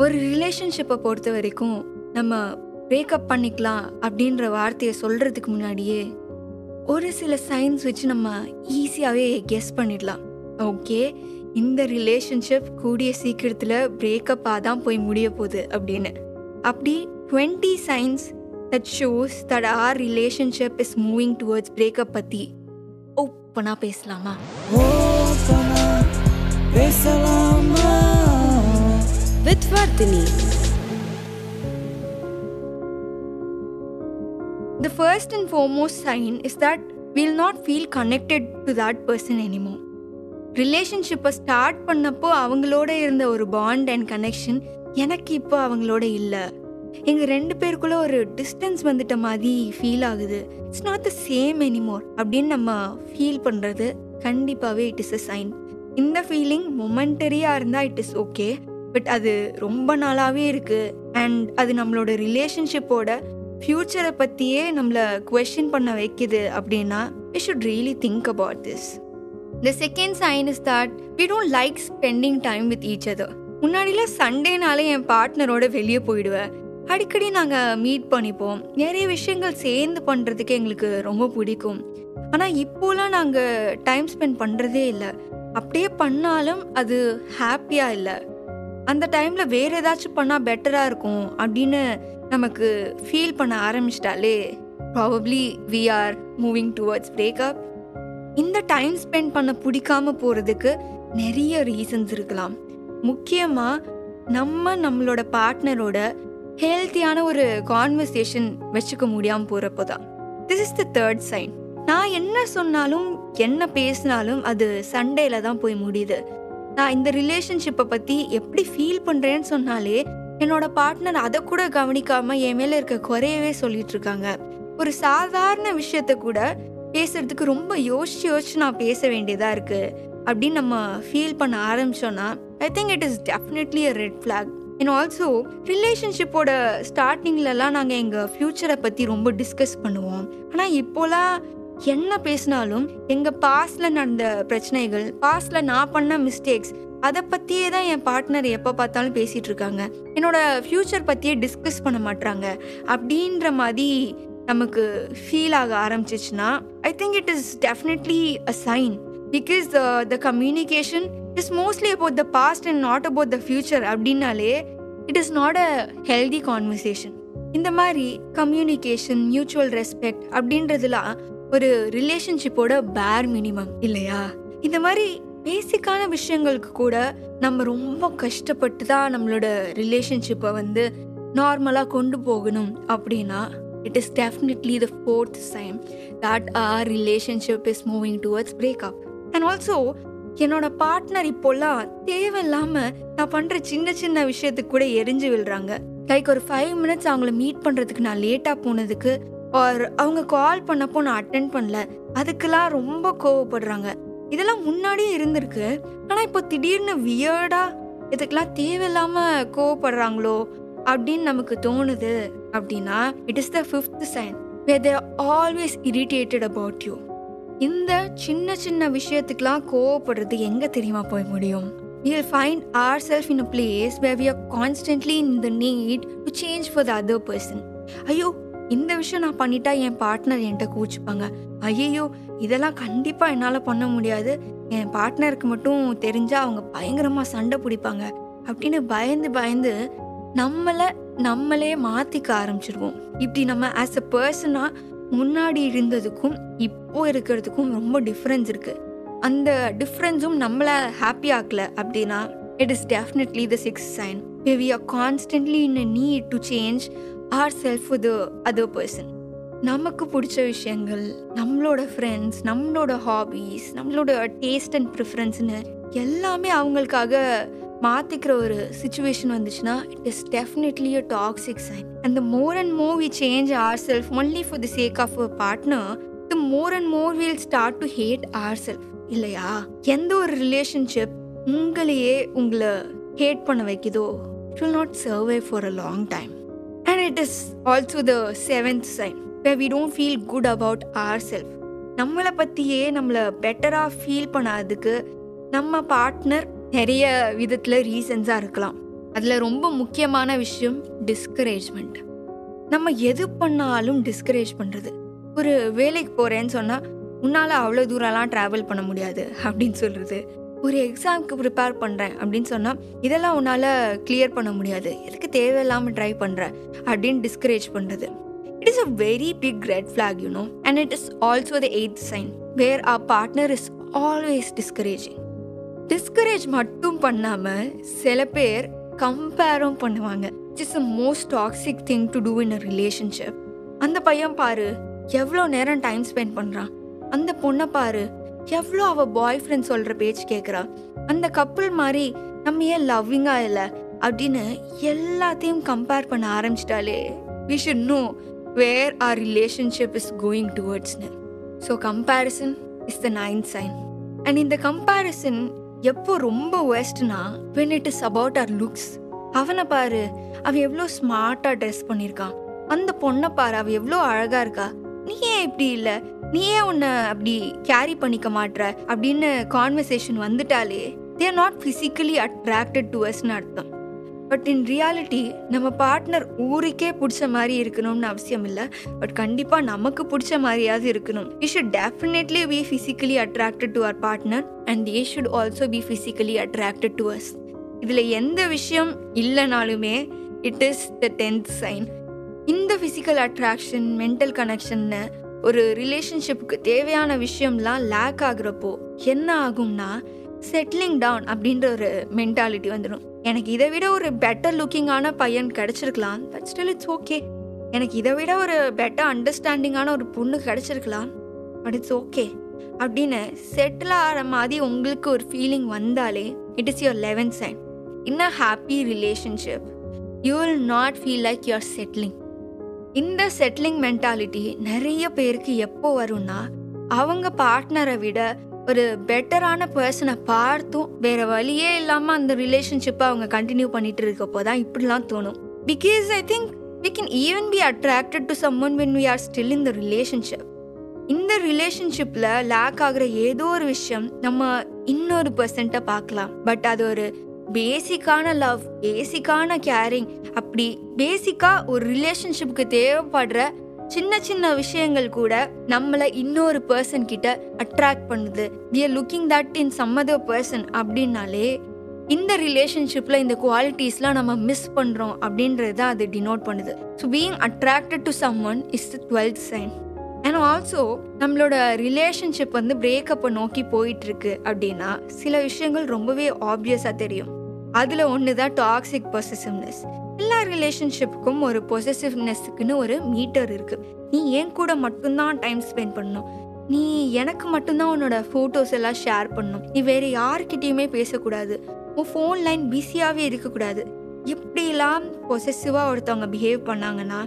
ஒரு ரிலேஷன்ஷிப்பை பொறுத்த வரைக்கும் நம்ம பிரேக்கப் பண்ணிக்கலாம் அப்படின்ற வார்த்தையை சொல்கிறதுக்கு முன்னாடியே ஒரு சில சைன்ஸ் வச்சு நம்ம ஈஸியாகவே கெஸ் பண்ணிடலாம். ஓகே இந்த ரிலேஷன்ஷிப் கூடிய சீக்கிரத்தில் பிரேக்கப்பாக தான் போய் முடிய போகுது அப்படின்னு. அப்படி twenty signs that shows that our relationship is moving towards breakup பற்றி ஓப்பனாக பேசலாமா? பேசலாமா? With Vardhini. The first and foremost sign is that we'll not feel connected to that person anymore. ரிலேஷன்ஷிப்பை ஸ்டார்ட் பண்ணப்போ அவங்களோட இருந்த ஒரு பாண்ட் அண்ட் கனெக்ஷன் எனக்கு இப்போ அவங்களோட இல்லை எங்கள் ரெண்டு பேருக்குள்ள ஒரு டிஸ்டன்ஸ் வந்துட்ட மாதிரி ஃபீல் ஆகுது it's not the same anymore அப்படின்னு நம்ம ஃபீல் பண்ணுறது கண்டிப்பாகவே இட் இஸ் அ சைன் இந்த ஃபீலிங் மொமெண்டரியாக இருந்தால் இட் இஸ் ஓகே பட் அது ரொம்ப நாளாகவே இருக்குது அண்ட் அது நம்மளோட ரிலேஷன்ஷிப்போட ஃப்யூச்சரை பற்றியே நம்மளை கொஷின் பண்ண வைக்குது அப்படின்னா we should really think about this the second sign is that we don't like spending time with each other முன்னாடிலாம் சண்டேனாலே என் பார்ட்னரோட வெளியே போயிடுவேன் அடிக்கடி நாங்கள் மீட் பண்ணிப்போம். நிறைய விஷயங்கள் சேர்ந்து பண்ணுறதுக்கு எங்களுக்கு ரொம்ப பிடிக்கும். ஆனால் இப்போலாம் நாங்கள் டைம் ஸ்பெண்ட் பண்ணுறதே இல்லை. அப்படியே பண்ணாலும் அது ஹாப்பியாக இல்லை. அந்த டைமில் வேறு ஏதாச்சும் பண்ணால் பெட்டராக இருக்கும் அப்படின்னு நமக்கு ஃபீல் பண்ண ஆரம்பிச்சிட்டாலே probably we are moving towards breakup இந்த டைம் ஸ்பெண்ட் பண்ண பிடிக்காம போகிறதுக்கு நிறைய ரீசன்ஸ் இருக்கலாம். முக்கியமாக நம்ம நம்மளோட பார்ட்னரோட ஹெல்த்தியான ஒரு கான்வர்சேஷன் வச்சுக்க முடியாமல் போகிறப்போ தான். This is the third sign நான் என்ன சொன்னாலும் என்ன பேசினாலும் அது சண்டேல தான் போய் முடியுது. நான் இந்த ரிலேஷன்ஷிப்பை பற்றி எப்படி ஃபீல் பண்ணுறேன்னு சொன்னாலே என்னோட பார்ட்னர் அதை கூட கவனிக்காம என் மேலே இருக்க குறையவே சொல்லிட்டு இருக்காங்க. ஒரு சாதாரண விஷயத்த கூட பேசுறதுக்கு ரொம்ப யோசிச்சு யோசிச்சு நான் பேச வேண்டியதாக இருக்குது அப்படின்னு நம்ம ஃபீல் பண்ண ஆரம்பிச்சோன்னா I think it is definitely a red flag and also ரிலேஷன்ஷிப்போட ஸ்டார்டிங்லலாம் நாங்கள் எங்கள் ஃப்யூச்சரை பற்றி ரொம்ப டிஸ்கஸ் பண்ணுவோம். ஆனால் இப்போலாம் என்ன பேசினாலும் எங்கள் பாஸ்டில் நடந்த பிரச்சனைகள் பாஸ்டில் நான் பண்ண மிஸ்டேக்ஸ் அதை பற்றியே தான் என் பார்ட்னர் எப்போ பார்த்தாலும் பேசிகிட்டு இருக்காங்க. என்னோட ஃப்யூச்சர் பற்றியே டிஸ்கஸ் பண்ண மாட்றாங்க. அப்படின்ற மாதிரி நமக்கு ஃபீல் ஆக ஆரம்பிச்சிச்சுன்னா I think it is definitely a sign because the the communication is mostly about the past and not about the future அப்படின்னாலே it is not a healthy conversation இந்த மாதிரி கம்யூனிகேஷன் மியூச்சுவல் ரெஸ்பெக்ட் அப்படின்றதுலாம் ஒரு ரிலேஷன்ஷிப்போட பேர் minimum இல்லையா? இந்த மாதிரி பேசிக்கான விஷயங்களுக்கு கூட நம்ம ரொம்ப கஷ்டப்பட்டு தான் நம்மளோட ரிலேஷன்ஷிப்பை வந்து நார்மலாக கொண்டு போகணும் அப்படின்னா it is definitely the fourth sign that our relationship is moving towards breakup and also என்னோட பார்ட்னர் இப்போல்லாம் தேவையில்லாமல் நான் பண்ணுற சின்ன சின்ன விஷயத்துக்கு கூட எரிஞ்சு விழுறாங்க. லைக் ஒரு ஃபைவ் மினிட்ஸ் அவங்கள மீட் பண்ணுறதுக்கு நான் லேட்டாக போனதுக்கு ஆர் அவங்க கால் பண்ணப்போ நான் அட்டென்ட் பண்ணல. அதுக்கெல்லாம் ரொம்ப கோவப்படுறாங்க. இதெல்லாம் முன்னாடியே இருந்திருக்கு. ஆனால் இப்போ திடீர்னு வியர்டா இதுக்கெல்லாம் தேவையில்லாமல் கோவப்படுறாங்களோ அப்படின்னு நமக்கு தோணுது அப்படின்னா it is the fifth sign where they're always irritated about you இந்த சின்ன சின்ன விஷயத்துக்கெலாம் கோவப்படுறது எங்கே தெரியுமா போய் முடியும்? Will find our self in a place where we are constantly in the need to change for the other person ஐயோ இந்த விஷயம் நான் பண்ணிட்டா என் பார்ட்னர் என்கிட்ட கூச்சிப்பாங்க. ஐயோ இதெல்லாம் கண்டிப்பாக என்னால் பண்ண முடியாது. என் பார்ட்னருக்கு மட்டும் தெரிஞ்சால் அவங்க பயங்கரமாக சண்டை பிடிப்பாங்க. அப்படின்னு பயந்து பயந்து நம்மளை நம்மளே மாற்றிக்க ஆரம்பிச்சிருவோம். இப்படி நம்ம ஆஸ் அ பர்சனாக முன்னாடி இருந்ததுக்கும் இப்போ இருக்கிறதுக்கும் ரொம்ப டிஃப்ரென்ஸ் இருக்குது அந்த டிஃப்ரென்ஸும் நம்மளை ஹாப்பி ஆக்கல அப்படின்னா it is definitely the six sign we are constantly in a need to change our self இது அதர் பர்சன் நமக்கு பிடிச்ச விஷயங்கள் நம்மளோட ஃப்ரெண்ட்ஸ் நம்மளோட ஹாபீஸ் நம்மளோட டேஸ்ட் அண்ட் ப்ரிஃபரன்ஸ்னு எல்லாமே அவங்களுக்காக மாற்றிக்கிற ஒரு சுச்சுவேஷன் வந்துச்சுன்னா it is definitely a toxic sign and the more and more we change our self only for the sake of a partner the more and more will start to hate our self இல்லையா? எந்த ஒரு relationship உங்களையே உங்களை hate பண்ண வைக்குதோ it will not survive for a long time and it is also the seventh sign where we don't feel good about ourselves. நம்மளை பற்றியே நம்மளை பெட்டராக ஃபீல் பண்ணாததுக்கு நம்ம பார்ட்னர் நிறைய விதத்தில் ரீசன்ஸாக இருக்கலாம். அதில் ரொம்ப முக்கியமான விஷயம் டிஸ்கரேஜ்மெண்ட் நம்ம எது பண்ணாலும் டிஸ்கரேஜ் பண்ணுறது ஒரு வேலைக்கு போகிறேன்னு சொன்னால் உன்னால் அவ்வளோ தூரம்லாம் ட்ராவல் பண்ண முடியாது அப்படின்னு சொல்கிறது ஒரு எக்ஸாமுக்கு ப்ரிப்பேர் பண்ணுறேன் அப்படின்னு சொன்னால் இதெல்லாம் உன்னால் கிளியர் பண்ண முடியாது. எதுக்கு தேவையில்லாமல் ட்ரை பண்ணுறேன் அப்படின்னு டிஸ்கரேஜ் பண்ணுறது it is a very big red flag you know and it is also the eighth sign where our partner is always discouraging discourage மட்டும் பண்ணாமல் சில பேர் கம்பேரும் பண்ணுவாங்க. It's a most toxic thing to do in a relationship அந்த பையன் பாரு எவ்வளோ நேரம் டைம் ஸ்பெண்ட் பண்ணுறான் அந்த பொண்ணை பாரு எவ்வளோ அவ பாய் ஃப்ரெண்ட் சொல்கிற பேச்சு கேட்குறா அந்த கப்புள் மாதிரி நம்ம ஏன் லவ்விங்காக இல்லை? அப்படின்னு எல்லாத்தையும் கம்பேர் பண்ண ஆரம்பிச்சிட்டாலே we should know where our relationship is going டுவர்ட்ஸ்னு so comparison is the nine sign and இந்த கம்பேரிசன் எப்போ ரொம்ப வேஸ்ட்னா when it is about our looks அவனை பாரு அவன் எவ்வளோ ஸ்மார்ட்டாக ட்ரெஸ் பண்ணியிருக்கான் அந்த பொண்ணை பாரு அவள் எவ்வளோ அழகாக இருக்கா. நீ ஏன் இப்படி இல்லை? நீ ஏன் உன்னை அப்படி கேரி பண்ணிக்க மாட்ற அப்படின்னு கான்வர்சேஷன் வந்துட்டாலே they're not physically attracted to அஸ்னு அர்த்தம். பட் இன் ரியாலிட்டி நம்ம பார்ட்னர் ஊருக்கே பிடிச்ச மாதிரி இருக்கணும்னு அவசியம் இல்லை. பட் கண்டிப்பாக நமக்கு பிடிச்ச மாதிரியாவது இருக்கணும். We should definitely be physically attracted to our partner and a should also be physically attracted to us இதில் எந்த விஷயம் இல்லைனாலுமே it is the tenth sign இந்த ஃபிசிக்கல் அட்ராக்ஷன் மென்டல் கனெக்ஷன்னு ஒரு ரிலேஷன்ஷிப்புக்கு தேவையான விஷயம்லாம் லேக் ஆகுறப்போ என்ன ஆகும்னா செட்டிலிங் டவுன் அப்படின்ற ஒரு மென்டாலிட்டி வந்துடும் எனக்கு இதை விட ஒரு பெட்டர் லுக்கிங்கான பையன் கிடைச்சிருக்கலாம் பட் ஸ்டில் இட்ஸ் ஓகே எனக்கு இதை விட ஒரு பெட்டர் அண்டர்ஸ்டாண்டிங்கான ஒரு பொண்ணு கிடைச்சிருக்கலாம் பட் இட்ஸ் ஓகே அப்படின்னு செட்டில் ஆகிற மாதிரி உங்களுக்கு ஒரு ஃபீலிங் வந்தாலே it is your eleven sign in a happy relationship you will not feel like you're settling இந்த செட்டிலிங் மென்டாலிட்டி நிறைய பேருக்கு எப்போ வரும்னா அவங்க பார்ட்னரை விட ஒரு பெட்டரான பர்சனை பார்த்தும் வேற வழியே இல்லாமல் அந்த ரிலேஷன்ஷிப்பை அவங்க கண்டினியூ பண்ணிட்டு இருக்கப்போ தான் இப்படிலாம் தோணும். Because I think we can even be attracted to someone when we are still in the relationship இந்த ரிலேஷன்ஷிப்பில் லேக் ஆகிற ஏதோ ஒரு விஷயம் நம்ம இன்னொரு பர்சன்ட்டை பார்க்கலாம். பட் அது ஒரு பேசிக்கான லவ் பேசிக்கான கேரிங் அப்படி பேசிக்காக ஒரு ரிலேஷன்ஷிப்புக்கு தேவைப்படுற சின்ன சின்ன விஷயங்கள் கூட நம்மளை இன்னொரு பர்சன் கிட்ட அட்ராக்ட் பண்ணுது. We are looking that in some other person அப்படின்னாலே இந்த ரிலேஷன்ஷிப்பில் இந்த குவாலிட்டிஸ்லாம் நம்ம மிஸ் பண்ணுறோம் அப்படின்றது தான் அது டினோட் பண்ணுது. So being attracted to someone is the twelfth sign and also நம்மளோட ரிலேஷன்ஷிப் வந்து பிரேக்கப்பை நோக்கி போயிட்டுருக்கு அப்படின்னா சில விஷயங்கள் ரொம்பவே ஆப்வியஸாக தெரியும். அதில் ஒன்று தான் டாக்ஸிக் பொசசிவ்னஸ் எல்லா ரிலேஷன்ஷிப்புக்கும் ஒரு பொசசிவ்னஸ்க்குன்னு ஒரு மீட்டர் இருக்குது நீ என் கூட மட்டும்தான் டைம் ஸ்பெண்ட் பண்ணணும். நீ எனக்கு மட்டும்தான் உன்னோட ஃபோட்டோஸ் எல்லாம் ஷேர் பண்ணணும். நீ வேறு யாருக்கிட்டேயுமே பேசக்கூடாது. உன் ஃபோன் லைன் பிஸியாகவே இருக்கக்கூடாது. எப்படிலாம் பொசசிவாக ஒருத்தவங்க பிஹேவ் பண்ணாங்கன்னா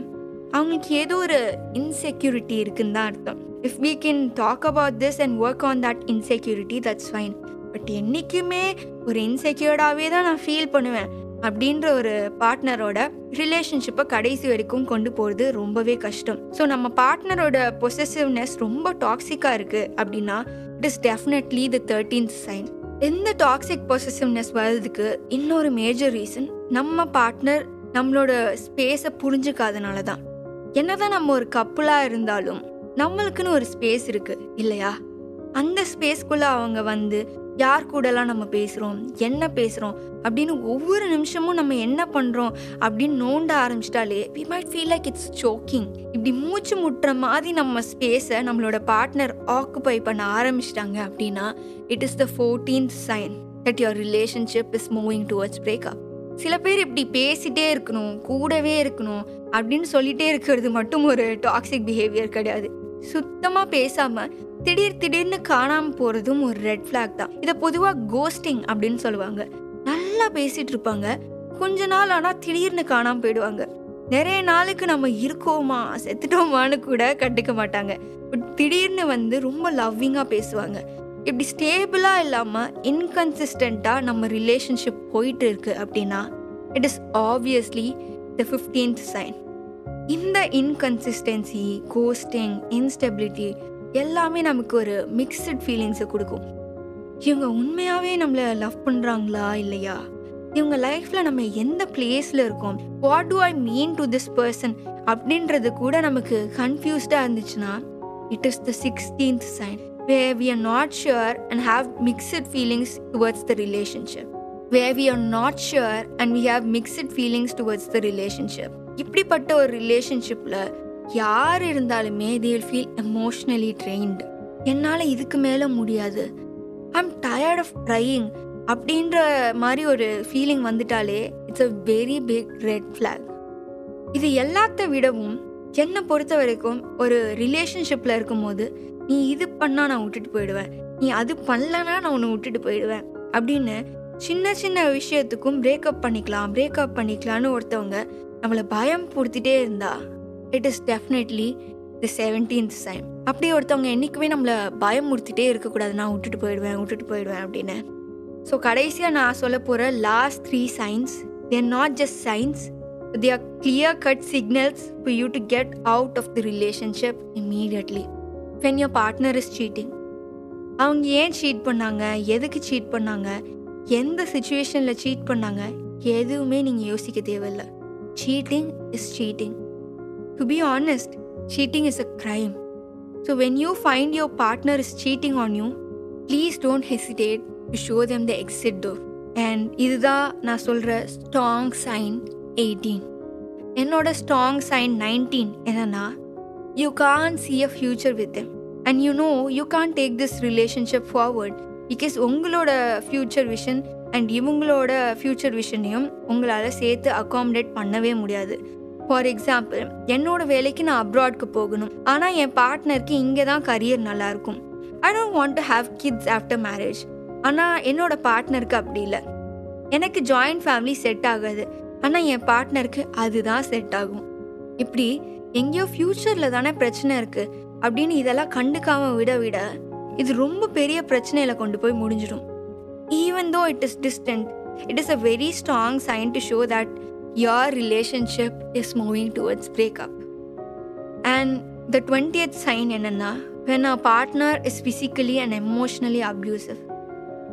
அவங்களுக்கு ஏதோ ஒரு இன்செக்யூரிட்டி இருக்குன்னு தான் அர்த்தம். If we can talk about this and work on that insecurity that's fine but என்றைக்குமே ஒரு இன்செக்யூர்டாகவே தான் நான் ஃபீல் பண்ணுவேன். அப்படின்ற ஒரு பார்ட்னரோட ரிலேஷன்ஷிப்பை கடைசி வரைக்கும் கொண்டு போகிறது ரொம்பவே கஷ்டம். ஸோ நம்ம பார்ட்னரோட பொசசிவ்னஸ் ரொம்ப டாக்ஸிக்காக இருக்குது அப்படின்னா it is definitely the thirteenth sign எந்த டாக்ஸிக் பொசசிவ்னஸ் வர்றதுக்கு இன்னொரு மேஜர் ரீசன் நம்ம பார்ட்னர் நம்மளோட ஸ்பேஸை புரிஞ்சுக்காதனால தான். என்னதான் நம்ம ஒரு கப்புளாக இருந்தாலும் நம்மளுக்குன்னு ஒரு ஸ்பேஸ் இருக்குது இல்லையா? அந்த ஸ்பேஸ்க்குள்ளே அவங்க வந்து யார் கூடலாம் நம்ம பேசுகிறோம் என்ன பேசுகிறோம் அப்படின்னு ஒவ்வொரு நிமிஷமும் நம்ம என்ன பண்ணுறோம் அப்படின்னு நோண்ட ஆரம்பிச்சிட்டாலே we might feel like it's choking இப்படி மூச்சு முட்டுற மாதிரி நம்ம ஸ்பேஸை நம்மளோட பார்ட்னர் ஆக்குபை பண்ண ஆரம்பிச்சிட்டாங்க அப்படின்னா it is the fourteenth sign that your relationship is moving towards breakup சில பேர் இப்படி பேசிட்டே இருக்கணும் கூடவே இருக்கணும் அப்படின்னு சொல்லிட்டே இருக்கிறது மட்டும் ஒரு டாக்ஸிக் பிஹேவியர் கிடையாது. சுத்தமாக பேசாமல் திடீர் திடீர்னு காணாமல் போகிறதும் ஒரு ரெட் ஃப்ளாக் தான். இதை பொதுவாக கோஸ்டிங் அப்படின்னு சொல்லுவாங்க. நல்லா பேசிட்டு இருப்பாங்க. கொஞ்ச நாள் ஆனால் திடீர்னு காணாமல் போயிடுவாங்க. நிறைய நாளுக்கு நம்ம இருக்கோமா செத்துட்டோமான்னு கூட கண்டுக்க மாட்டாங்க. பட் திடீர்னு வந்து ரொம்ப லவ்விங்காக பேசுவாங்க. இப்படி ஸ்டேபிளாக இல்லாமல் இன்கன்சிஸ்டண்ட்டாக நம்ம ரிலேஷன்ஷிப் போயிட்டு இருக்கு அப்படின்னா it is obviously the fifteenth sign இந்த இன்கன்சிஸ்டன்சி கோஸ்டிங் இன்ஸ்டெபிலிட்டி எல்லாமே நமக்கு ஒரு மிக்சட் ஃபீலிங்ஸை கொடுக்கும். இவங்க உண்மையாகவே நம்மளை லவ் பண்ணுறாங்களா இல்லையா? இவங்க லைஃப்பில் நம்ம எந்த பிளேஸில் இருக்கோம்? What do I mean to this person அப்படின்றது கூட நமக்கு கன்ஃபியூஸ்டாக இருந்துச்சுன்னா it is the sixteenth sign where we are not sure and have mixed feelings towards the relationship where we are not sure and we have mixed feelings towards the relationship இப்படிப்பட்ட ஒரு ரிலேஷன்ஷிப்பில் யார் இருந்தாலுமே தேல் ஃபீல் எமோஷ்னலி ட்ரெயின்டு என்னால் இதுக்கு மேலே முடியாது. ஐம் டயர்ட் ஆஃப் ட்ரையிங் அப்படின்ற மாதிரி ஒரு ஃபீலிங் வந்துட்டாலே it's a very big red flag இது எல்லாத்த விடவும் என்னை பொறுத்த வரைக்கும் ஒரு ரிலேஷன்ஷிப்பில் இருக்கும்போது நீ இது பண்ணால் நான் விட்டுட்டு போயிடுவேன். நீ அது பண்ணலன்னா நான் உன்னை விட்டுட்டு போயிடுவேன். அப்படின்னு சின்ன சின்ன விஷயத்துக்கும் பிரேக்கப் பண்ணிக்கலாம் பிரேக்கப் பண்ணிக்கலாம்னு ஒருத்தவங்க நம்மளை பயம் கொடுத்துட்டே இருந்தா it is definitely the seventeenth sign அப்படி ஒருத்தவங்க என்றைக்குமே நம்மளை பயம் முடித்துட்டே இருக்கக்கூடாது. நான் விட்டுட்டு போயிடுவேன் விட்டுட்டு போயிடுவேன் அப்படின்னு. ஸோ கடைசியாக நான் சொல்ல போகிற last three signs they're not just signs they are clear cut signals for you to get out of the relationship immediately when your partner is cheating அவங்க ஏன் சீட் பண்ணாங்க? எதுக்கு சீட் பண்ணாங்க? எந்த சுச்சுவேஷனில் சீட் பண்ணாங்க? எதுவுமே நீங்கள் யோசிக்க தேவையில்லை. Cheating is cheating to be honest cheating is a crime so when you find your partner is cheating on you please don't hesitate to show them the exit door and இதுதான் நான் சொல்கிற strong sign eighteen என்னோட strong sign nineteen என்னன்னா you can see a future with them and you know you can take this relationship forward because உங்களோட future vision and இவங்களோட future விஷனையும் உங்களால் சேர்த்து அக்காமடேட் பண்ணவே முடியாது. ஃபார் எக்ஸாம்பிள் என்னோட வேலைக்கு நான் அப்ராட்க்கு போகணும். ஆனால் என் பார்ட்னருக்கு இங்கே தான் கரியர் நல்லாயிருக்கும் I don't want to have kids after marriage ஆனால் என்னோட பார்ட்னருக்கு அப்படி இல்லை. எனக்கு ஜாயிண்ட் ஃபேமிலி செட் ஆகாது. ஆனால் என் பார்ட்னருக்கு அதுதான் செட் ஆகும். இப்படி எங்கேயோ ஃப்யூச்சரில் தானே பிரச்சனை இருக்குது அப்படின்னு இதெல்லாம் கண்டுக்காமல் விட விட இது ரொம்ப பெரிய பிரச்சனையில் கொண்டு போய் முடிஞ்சிடும். Even though it is distant it is a very strong sign to show that your relationship is moving towards breakup. And the 20th sign என்னன்னா when a partner is physically and emotionally abusive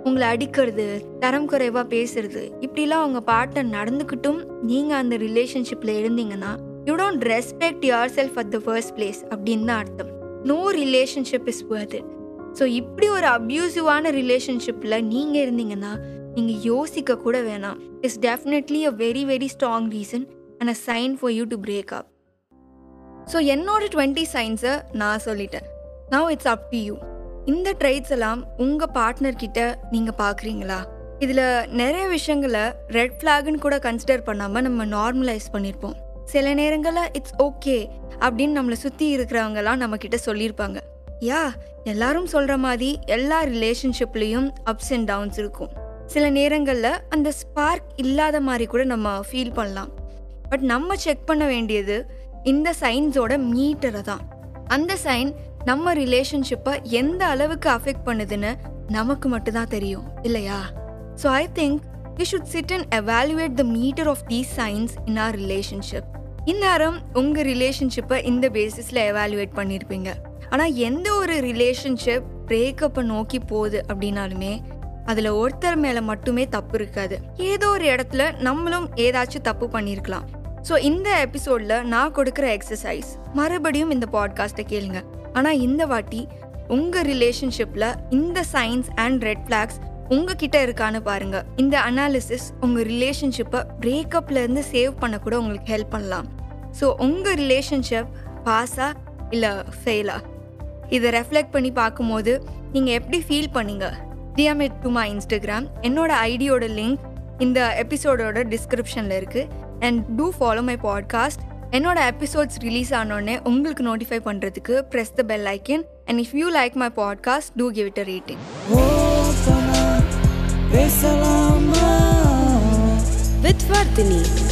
உங்களை அடிக்கிறது தரம் குறைவாக பேசுறது இப்படிலாம் உங்கள் partner நடந்துக்கிட்டும் நீங்கள் அந்த ரிலேஷன்ஷிப்பில் இருந்தீங்கன்னா you don't respect yourself at the first place அப்படின்னு தான் அர்த்தம் no relationship is worth so இப்படி ஒரு அப்யூசிவான ரிலேஷன்ஷிப்பில் நீங்கள் இருந்தீங்கன்னா நீங்கள் யோசிக்க கூட வேணாம். It's definitely a very very strong reason and a sign for you to break up so என்னோட டுவெண்ட்டி சைன்ஸை நான் சொல்லிட்டேன். Now it's up to you இந்த ட்ரைட்ஸ் எல்லாம் உங்கள் பார்ட்னர்கிட்ட நீங்கள் பார்க்குறீங்களா? இதில் நிறைய விஷயங்களை ரெட் ஃப்ளாக்னு கூட கன்சிடர் பண்ணாமல் நம்ம நார்மலைஸ் பண்ணியிருப்போம் சில நேரங்களில் இட்ஸ் ஓகே அப்படின்னு நம்மளை சுற்றி இருக்கிறவங்கலாம் நம்மக்கிட்ட சொல்லியிருப்பாங்க. யா எல்லாரும் சொல்கிற மாதிரி எல்லா ரிலேஷன்ஷிப்லேயும் அப்ஸ் அண்ட் டவுன்ஸ் இருக்கும். சில நேரங்களில் அந்த ஸ்பார்க் இல்லாத மாதிரி கூட நம்ம ஃபீல் பண்ணலாம். பட் நம்ம செக் பண்ண வேண்டியது இந்த சைன்ஸோட மீட்டரை தான். அந்த சைன் நம்ம ரிலேஷன்ஷிப்பை எந்த அளவுக்கு அஃபெக்ட் பண்ணுதுன்னு நமக்கு மட்டும்தான் தெரியும் இல்லையா? So I think we should sit and evaluate the meter of these signs in our relationship இந்நேரம் உங்கள் ரிலேஷன்ஷிப்பை இந்த பேசிஸில் எவாலுவேட் பண்ணியிருப்பீங்க ஆனால் எந்த ஒரு ரிலேஷன்ஷிப் பிரேக்கப்பை நோக்கி போகுது அப்படின்னாலுமே அதில் ஒருத்தர் மேலே மட்டுமே தப்பு இருக்காது. ஏதோ ஒரு இடத்துல நம்மளும் ஏதாச்சும் தப்பு பண்ணியிருக்கலாம் ஸோ இந்த எபிசோடில் நான் கொடுக்குற எக்ஸசைஸ் மறுபடியும் இந்த பாட்காஸ்ட்டை கேளுங்க. ஆனால் இந்த வாட்டி உங்கள் ரிலேஷன்ஷிப்பில் இந்த சைன்ஸ் அண்ட் ரெட் ஃப்ளாக்ஸ் உங்ககிட்ட இருக்கான்னு பாருங்க. இந்த அனாலிசிஸ் உங்கள் ரிலேஷன்ஷிப்பை பிரேக்கப்லேருந்து சேவ் பண்ண கூட உங்களுக்கு ஹெல்ப் பண்ணலாம். ஸோ உங்கள் ரிலேஷன்ஷிப் பாஸா இல்லை ஃபெயிலா இதை ரெஃப்ளெக்ட் பண்ணி பார்க்கும்போது நீங்கள் எப்படி ஃபீல் பண்ணீங்க? DM it to my Instagram என்னோட ஐடியோட லிங்க் இந்த எபிசோடோட டிஸ்கிரிப்ஷனில் இருக்குது and do follow my podcast என்னோட எபிசோட்ஸ் ரிலீஸ் ஆனோடனே உங்களுக்கு நோட்டிஃபை பண்ணுறதுக்கு press the bell icon and if you like my podcast do give it a rating with Vardhini.